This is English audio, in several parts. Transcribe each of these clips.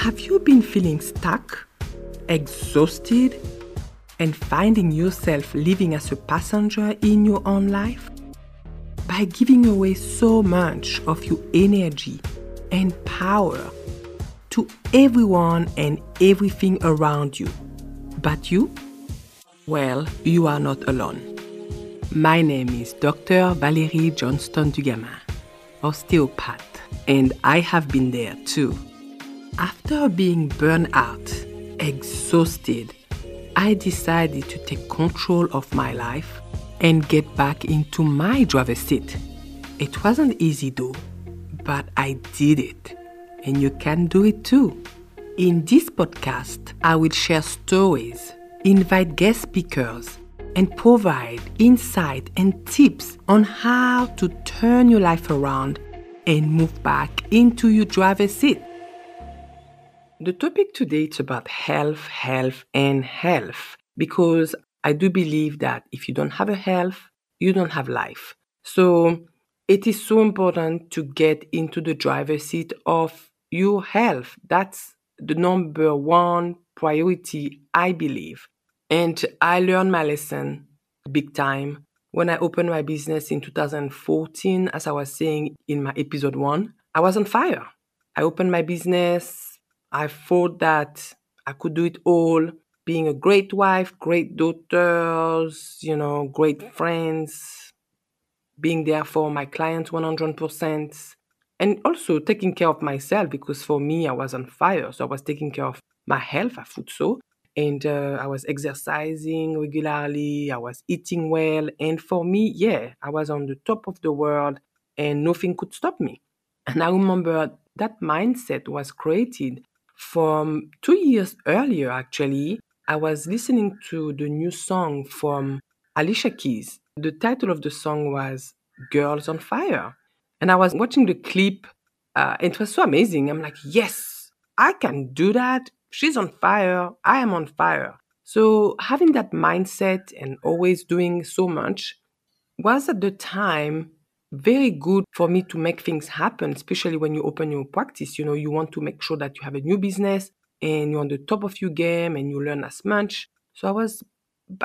Have you been feeling stuck, exhausted, and finding yourself living as a passenger in your own life? By giving away so much of your energy and power to everyone and everything around you. But you? Well, you are not alone. My name is Dr. Valerie Johnston Dugamin, osteopath, and I have been there too. After being burned out, exhausted, I decided to take control of my life and get back into my driver's seat. It wasn't easy though, but I did it and you can do it too. In this podcast, I will share stories, invite guest speakers, and provide insight and tips on how to turn your life around and move back into your driver's seat. The topic today is about health, health, and health because I do believe that if you don't have a health, you don't have life. So it is so important to get into the driver's seat of your health. That's the number one priority, I believe. And I learned my lesson big time when I opened my business in 2014. As I was saying in my episode one, I was on fire. I opened my business. I thought that I could do it all being a great wife, great daughters, you know, great friends, being there for my clients 100% and also taking care of myself because for me i was on fire. So i was taking care of my health i thought so and uh, i was exercising regularly i was eating well and for me yeah i was on the top of the world and nothing could stop me. And i remember that mindset was created from two years earlier actually i was listening to the new song from alicia keys the title of the song was girls on fire and I was watching the clip. Uh, it was so amazing. I'm like, yes, I can do that. She's on fire. I am on fire. So having that mindset and always doing so much was at the time very good for me to make things happen, especially when you open your practice. You know, you want to make sure that you have a new business and you're on the top of your game and you learn as much. So I was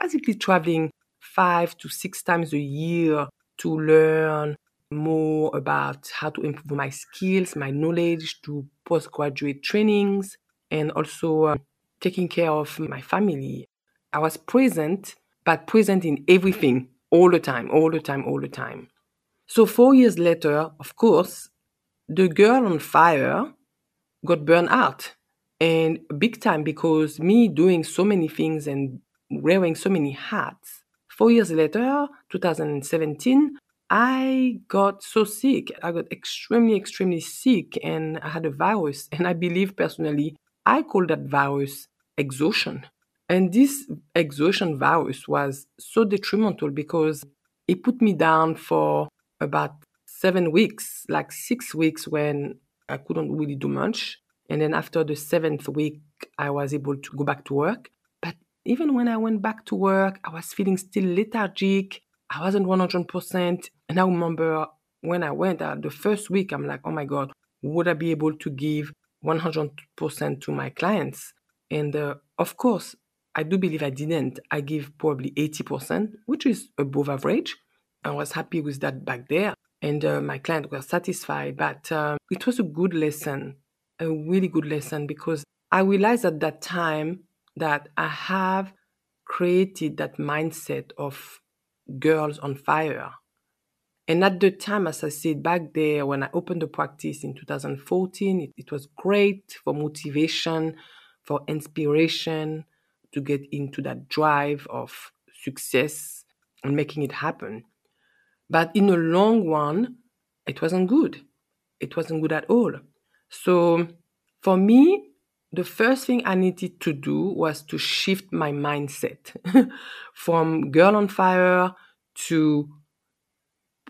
basically traveling five to six times a year to learn more about how to improve my skills, my knowledge, to postgraduate trainings, and also uh, taking care of my family. I was present, but present in everything all the time, all the time, all the time. So, four years later, of course, the girl on fire got burned out and big time because me doing so many things and wearing so many hats. Four years later, 2017, I got so sick. I got extremely, extremely sick and I had a virus. And I believe personally, I call that virus exhaustion. And this exhaustion virus was so detrimental because it put me down for about seven weeks, like six weeks when I couldn't really do much. And then after the seventh week, I was able to go back to work. But even when I went back to work, I was feeling still lethargic. I wasn't 100%. And I remember when I went uh, the first week, I'm like, oh my God, would I be able to give 100% to my clients? And uh, of course, I do believe I didn't. I give probably 80%, which is above average. I was happy with that back there. And uh, my client was satisfied. But uh, it was a good lesson, a really good lesson, because I realized at that time that I have created that mindset of girls on fire. And at the time, as I said back there, when I opened the practice in 2014, it, it was great for motivation, for inspiration to get into that drive of success and making it happen. But in the long run, it wasn't good. It wasn't good at all. So for me, the first thing I needed to do was to shift my mindset from girl on fire to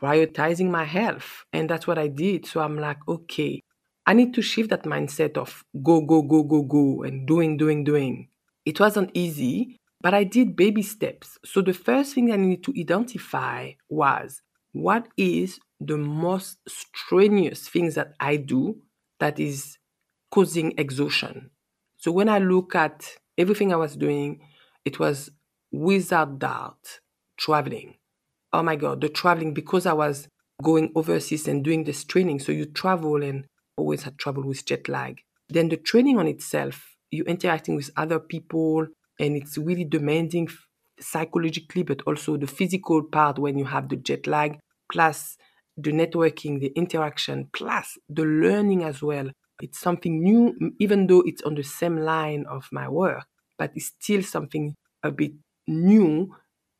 prioritizing my health. And that's what I did. So I'm like, okay, I need to shift that mindset of go, go, go, go, go, and doing, doing, doing. It wasn't easy, but I did baby steps. So the first thing I needed to identify was what is the most strenuous things that I do that is causing exhaustion. So when I look at everything I was doing, it was without doubt traveling. Oh my God, the traveling because I was going overseas and doing this training. So you travel and always had trouble with jet lag. Then the training on itself, you interacting with other people and it's really demanding psychologically, but also the physical part when you have the jet lag, plus the networking, the interaction, plus the learning as well. It's something new, even though it's on the same line of my work, but it's still something a bit new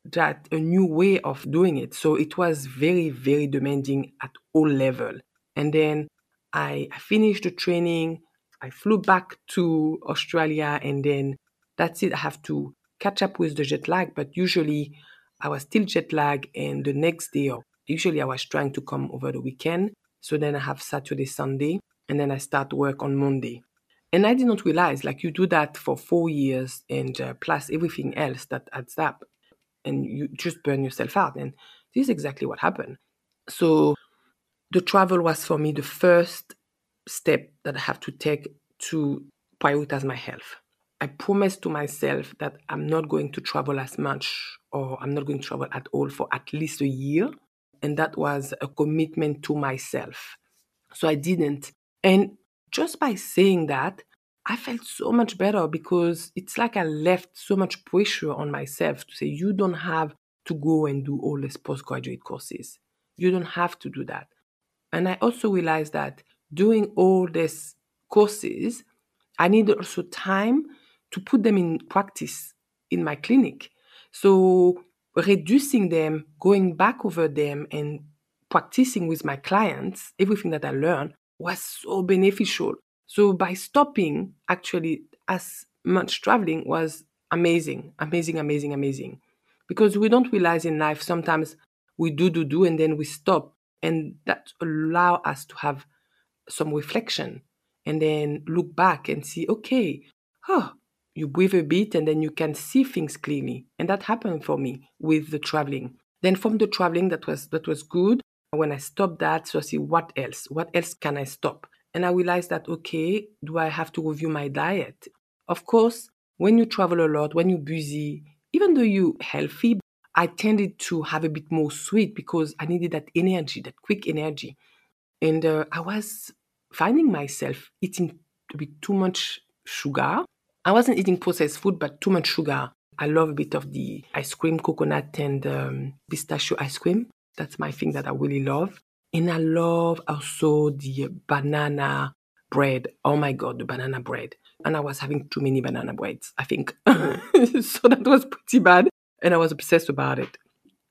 that a new way of doing it. So it was very, very demanding at all level. And then I, I finished the training. I flew back to Australia and then that's it. I have to catch up with the jet lag, but usually I was still jet lag and the next day or usually I was trying to come over the weekend. So then I have Saturday, Sunday, and then I start work on Monday. And I did not realize like you do that for four years and uh, plus everything else that adds up and you just burn yourself out. And this is exactly what happened. So the travel was for me the first step that I have to take to prioritize my health. I promised to myself that I'm not going to travel as much or I'm not going to travel at all for at least a year. And that was a commitment to myself. So I didn't. And just by saying that, I felt so much better because it's like I left so much pressure on myself to say, you don't have to go and do all these postgraduate courses. You don't have to do that. And I also realized that doing all these courses, I need also time to put them in practice in my clinic. So reducing them, going back over them, and practicing with my clients, everything that I learned was so beneficial. So by stopping, actually, as much traveling was amazing, amazing, amazing, amazing. Because we don't realize in life sometimes we do, do, do, and then we stop. And that allow us to have some reflection and then look back and see, okay, oh, you breathe a bit and then you can see things clearly. And that happened for me with the traveling. Then from the traveling, that was that was good. When I stopped that, so I see what else? What else can I stop? And I realized that okay, do I have to review my diet? Of course, when you travel a lot, when you're busy, even though you're healthy, I tended to have a bit more sweet because I needed that energy, that quick energy. And uh, I was finding myself eating a bit too much sugar I wasn't eating processed food, but too much sugar. I love a bit of the ice cream, coconut and um, pistachio ice cream. That's my thing that I really love. And I love also the banana bread. Oh my God, the banana bread. And I was having too many banana breads, I think. so that was pretty bad. And I was obsessed about it.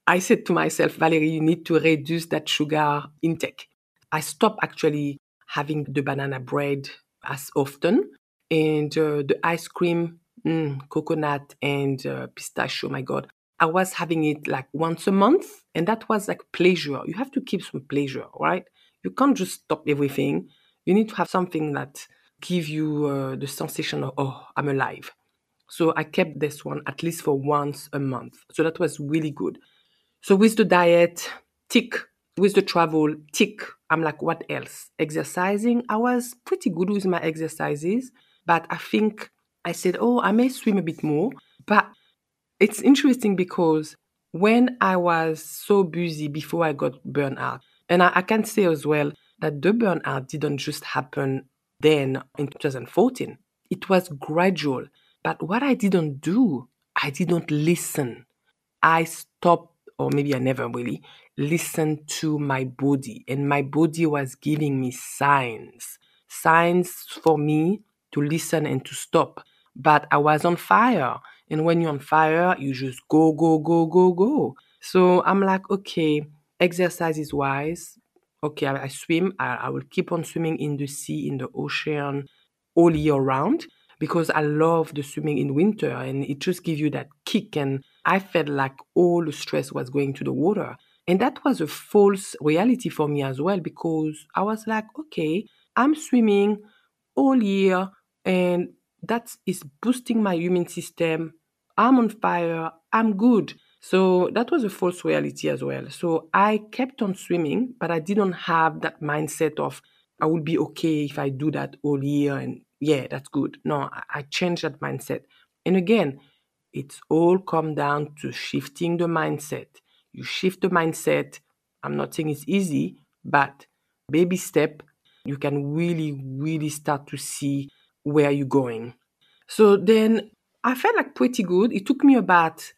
I said to myself, Valerie, you need to reduce that sugar intake. I stopped actually having the banana bread as often and uh, the ice cream, mm, coconut and uh, pistachio. My God, I was having it like once a month, and that was like pleasure. You have to keep some pleasure, right? You can't just stop everything. You need to have something that give you uh, the sensation of oh, I'm alive. So I kept this one at least for once a month. So that was really good. So with the diet, tick. With the travel, tick. I'm like, what else? Exercising. I was pretty good with my exercises. But I think I said, oh, I may swim a bit more. But it's interesting because when I was so busy before I got burnout, and I, I can say as well that the burnout didn't just happen then in 2014. It was gradual. But what I didn't do, I didn't listen. I stopped, or maybe I never really listened to my body, and my body was giving me signs. Signs for me to listen and to stop. But I was on fire. And when you're on fire, you just go, go, go, go, go. So I'm like, okay, exercise is wise. Okay, I, I swim. I, I will keep on swimming in the sea, in the ocean, all year round because I love the swimming in winter and it just gives you that kick. And I felt like all the stress was going to the water. And that was a false reality for me as well because I was like, okay, I'm swimming all year and that is boosting my immune system. I'm on fire. I'm good. So that was a false reality as well. So I kept on swimming, but I didn't have that mindset of I will be okay if I do that all year and yeah, that's good. No, I changed that mindset. And again, it's all come down to shifting the mindset. You shift the mindset. I'm not saying it's easy, but baby step, you can really, really start to see where are you're going. So then I felt like pretty good. It took me about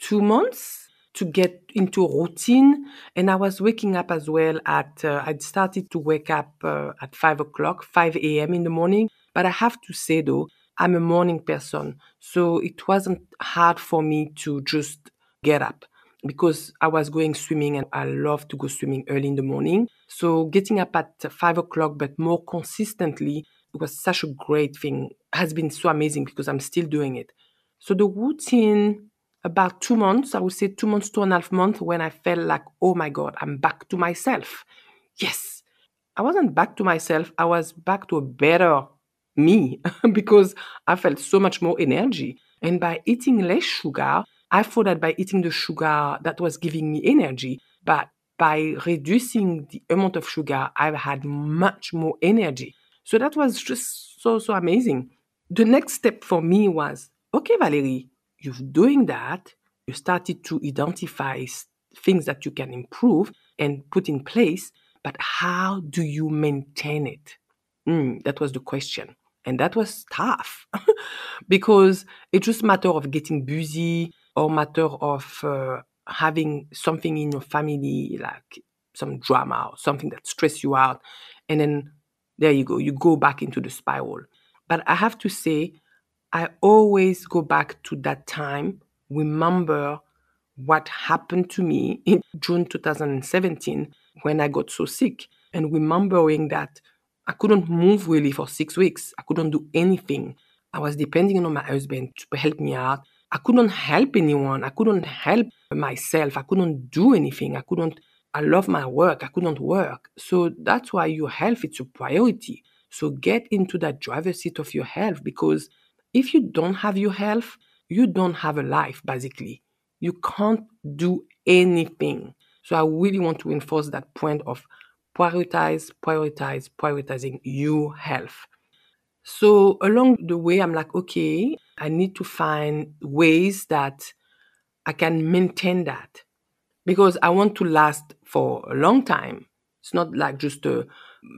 two months to get into routine. And I was waking up as well at, uh, I started to wake up uh, at 5 o'clock, 5 a.m. in the morning. But I have to say though, I'm a morning person. So it wasn't hard for me to just get up because I was going swimming and I love to go swimming early in the morning. So getting up at 5 o'clock, but more consistently, it was such a great thing. Has been so amazing because I'm still doing it. So the routine about two months, I would say two months, two and a half months, when I felt like, oh my God, I'm back to myself. Yes, I wasn't back to myself. I was back to a better me because I felt so much more energy. And by eating less sugar, I thought that by eating the sugar that was giving me energy, but by reducing the amount of sugar, I've had much more energy. So that was just so, so amazing. The next step for me was okay, Valerie, you're doing that, you started to identify things that you can improve and put in place, but how do you maintain it? Mm, that was the question. And that was tough because it's just a matter of getting busy or matter of uh, having something in your family, like some drama or something that stress you out. And then there you go, you go back into the spiral. But I have to say, I always go back to that time, remember what happened to me in June 2017 when I got so sick, and remembering that I couldn't move really for six weeks. I couldn't do anything. I was depending on my husband to help me out. I couldn't help anyone. I couldn't help myself. I couldn't do anything. I couldn't, I love my work. I couldn't work. So that's why your health is a priority. So get into that driver's seat of your health because if you don't have your health, you don't have a life, basically. You can't do anything. So I really want to enforce that point of prioritize, prioritize, prioritizing your health. So along the way, I'm like, okay, I need to find ways that I can maintain that because I want to last for a long time. It's not like just a,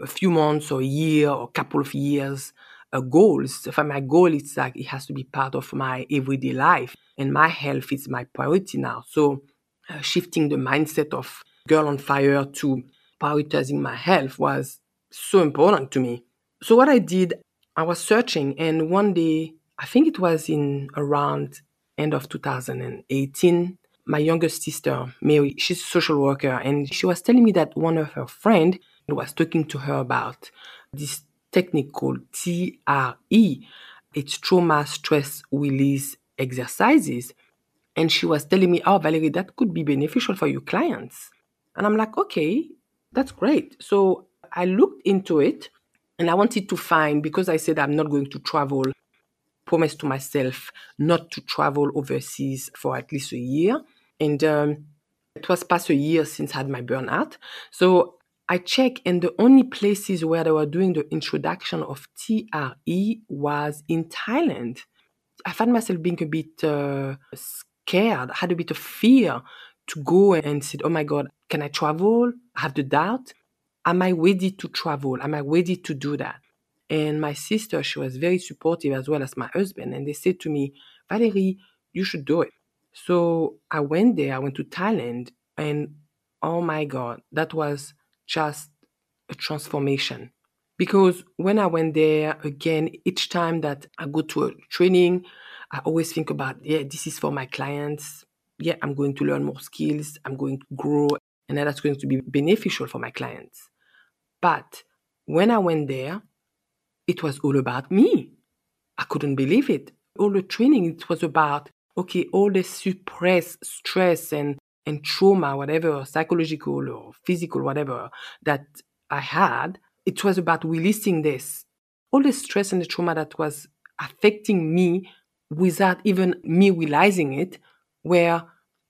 a few months or a year or a couple of years a goal. For my goal, it's like it has to be part of my everyday life, and my health is my priority now. So, uh, shifting the mindset of girl on fire to prioritizing my health was so important to me. So, what I did, I was searching, and one day, I think it was in around end of 2018, my youngest sister, Mary, she's a social worker, and she was telling me that one of her friend was talking to her about this technique called TRE. It's trauma stress release exercises. And she was telling me, oh, Valerie, that could be beneficial for your clients. And I'm like, okay, that's great. So I looked into it and I wanted to find, because I said I'm not going to travel, promise to myself not to travel overseas for at least a year. And um, it was past a year since I had my burnout. So I checked, and the only places where they were doing the introduction of TRE was in Thailand. I found myself being a bit uh, scared, I had a bit of fear to go and said, Oh my God, can I travel? I have the doubt. Am I ready to travel? Am I ready to do that? And my sister, she was very supportive as well as my husband. And they said to me, Valerie, you should do it. So I went there, I went to Thailand, and oh my God, that was just a transformation. Because when I went there again, each time that I go to a training, I always think about, yeah, this is for my clients. Yeah, I'm going to learn more skills. I'm going to grow, and that's going to be beneficial for my clients. But when I went there, it was all about me. I couldn't believe it. All the training, it was about, okay, all the suppressed stress and and trauma, whatever, psychological or physical, whatever, that I had, it was about releasing this. All the stress and the trauma that was affecting me without even me realizing it were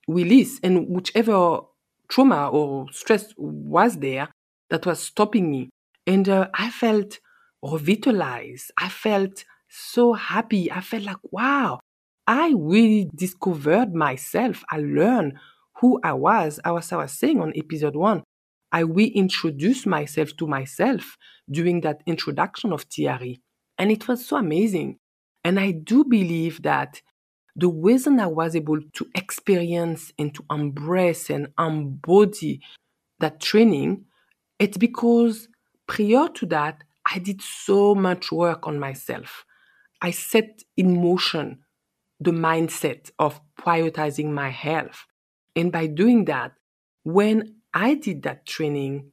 released. And whichever trauma or stress was there that was stopping me. And uh, I felt revitalized. I felt so happy. I felt like, wow, I really discovered myself. I learned who I was. I was, I was saying on episode one, I reintroduced myself to myself during that introduction of TRE. And it was so amazing. And I do believe that the reason I was able to experience and to embrace and embody that training, it's because prior to that, I did so much work on myself. I set in motion the mindset of prioritizing my health. And by doing that, when I did that training,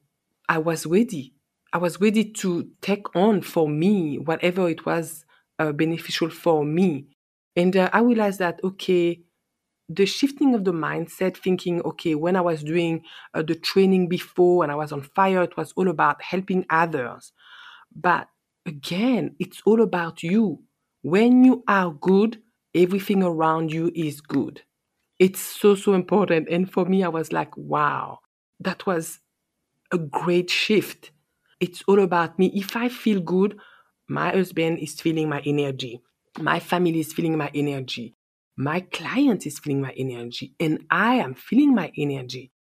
I was ready. I was ready to take on for me whatever it was uh, beneficial for me. And uh, I realized that, okay, the shifting of the mindset, thinking, okay, when I was doing uh, the training before and I was on fire, it was all about helping others. But again, it's all about you. When you are good, everything around you is good. It's so, so important. And for me, I was like, wow, that was a great shift. It's all about me. If I feel good, my husband is feeling my energy. My family is feeling my energy. My client is feeling my energy. And I am feeling my energy.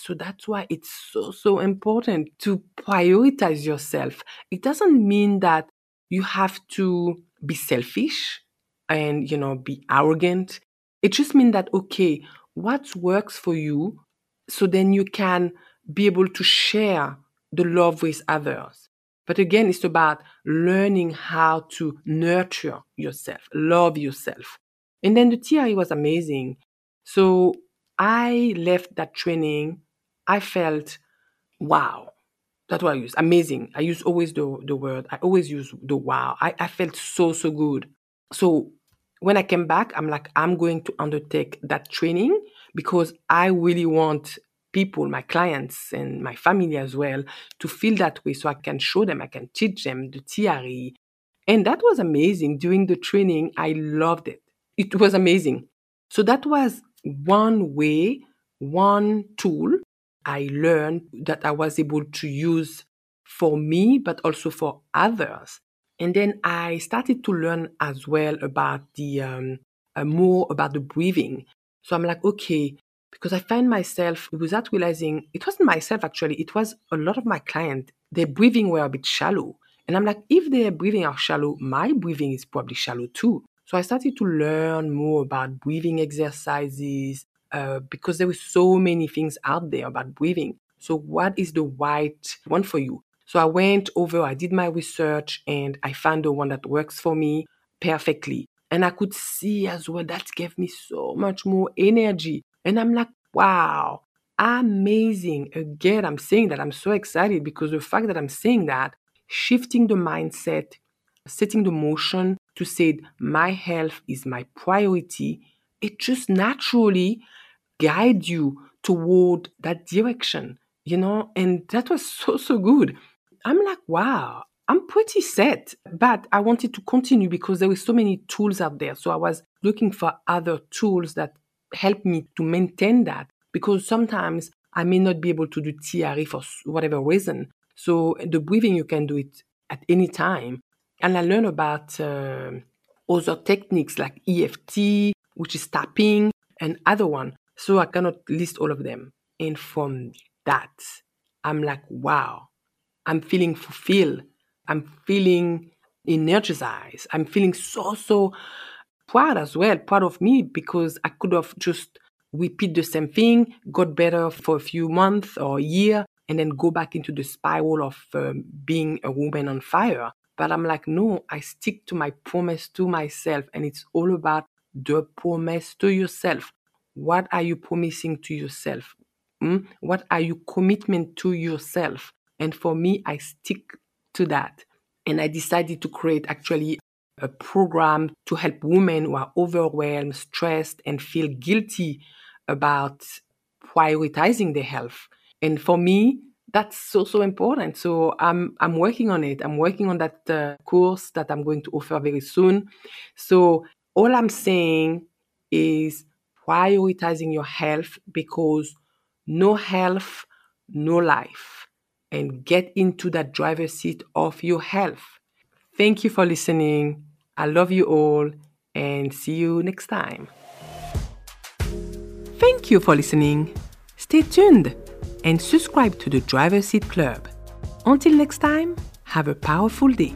So that's why it's so, so important to prioritize yourself. It doesn't mean that you have to be selfish and, you know, be arrogant. It just means that, okay, what works for you so then you can be able to share the love with others. But again, it's about learning how to nurture yourself, love yourself. And then the TRE was amazing. So I left that training. I felt, wow, that's what I use. Amazing. I use always the, the word. I always use the wow. I, I felt so, so good. So when I came back, I'm like, I'm going to undertake that training because I really want people, my clients and my family as well, to feel that way so I can show them, I can teach them the TRE. And that was amazing. During the training, I loved it. It was amazing. So that was one way, one tool I learned that I was able to use for me, but also for others. And then I started to learn as well about the um, uh, more about the breathing. So I'm like, okay, because I find myself without realizing it wasn't myself actually, it was a lot of my clients. Their breathing were a bit shallow. And I'm like, if their breathing are shallow, my breathing is probably shallow too. So I started to learn more about breathing exercises uh, because there were so many things out there about breathing. So what is the right one for you? So I went over, I did my research, and I found the one that works for me perfectly. And I could see as well that gave me so much more energy. And I'm like, wow, amazing. Again, I'm saying that I'm so excited because the fact that I'm saying that, shifting the mindset, setting the motion to say my health is my priority, it just naturally guide you toward that direction, you know? And that was so, so good. I'm like, wow, I'm pretty set, but I wanted to continue because there were so many tools out there. So I was looking for other tools that help me to maintain that because sometimes I may not be able to do TRE for whatever reason. So the breathing, you can do it at any time. And I learned about uh, other techniques like EFT, which is tapping, and other one. So I cannot list all of them. And from that, I'm like, wow, I'm feeling fulfilled. I'm feeling energized. I'm feeling so, so proud as well, proud of me because I could have just repeat the same thing, got better for a few months or a year, and then go back into the spiral of um, being a woman on fire. But I'm like, no, I stick to my promise to myself, and it's all about the promise to yourself. What are you promising to yourself? Mm? What are you commitment to yourself? And for me, I stick to that. And I decided to create actually a program to help women who are overwhelmed, stressed, and feel guilty about prioritizing their health. And for me, that's so so important. So I'm I'm working on it. I'm working on that uh, course that I'm going to offer very soon. So all I'm saying is prioritizing your health because no health, no life. and get into that driver's seat of your health. Thank you for listening. I love you all and see you next time. Thank you for listening. Stay tuned and subscribe to the Driver Seat Club. Until next time, have a powerful day.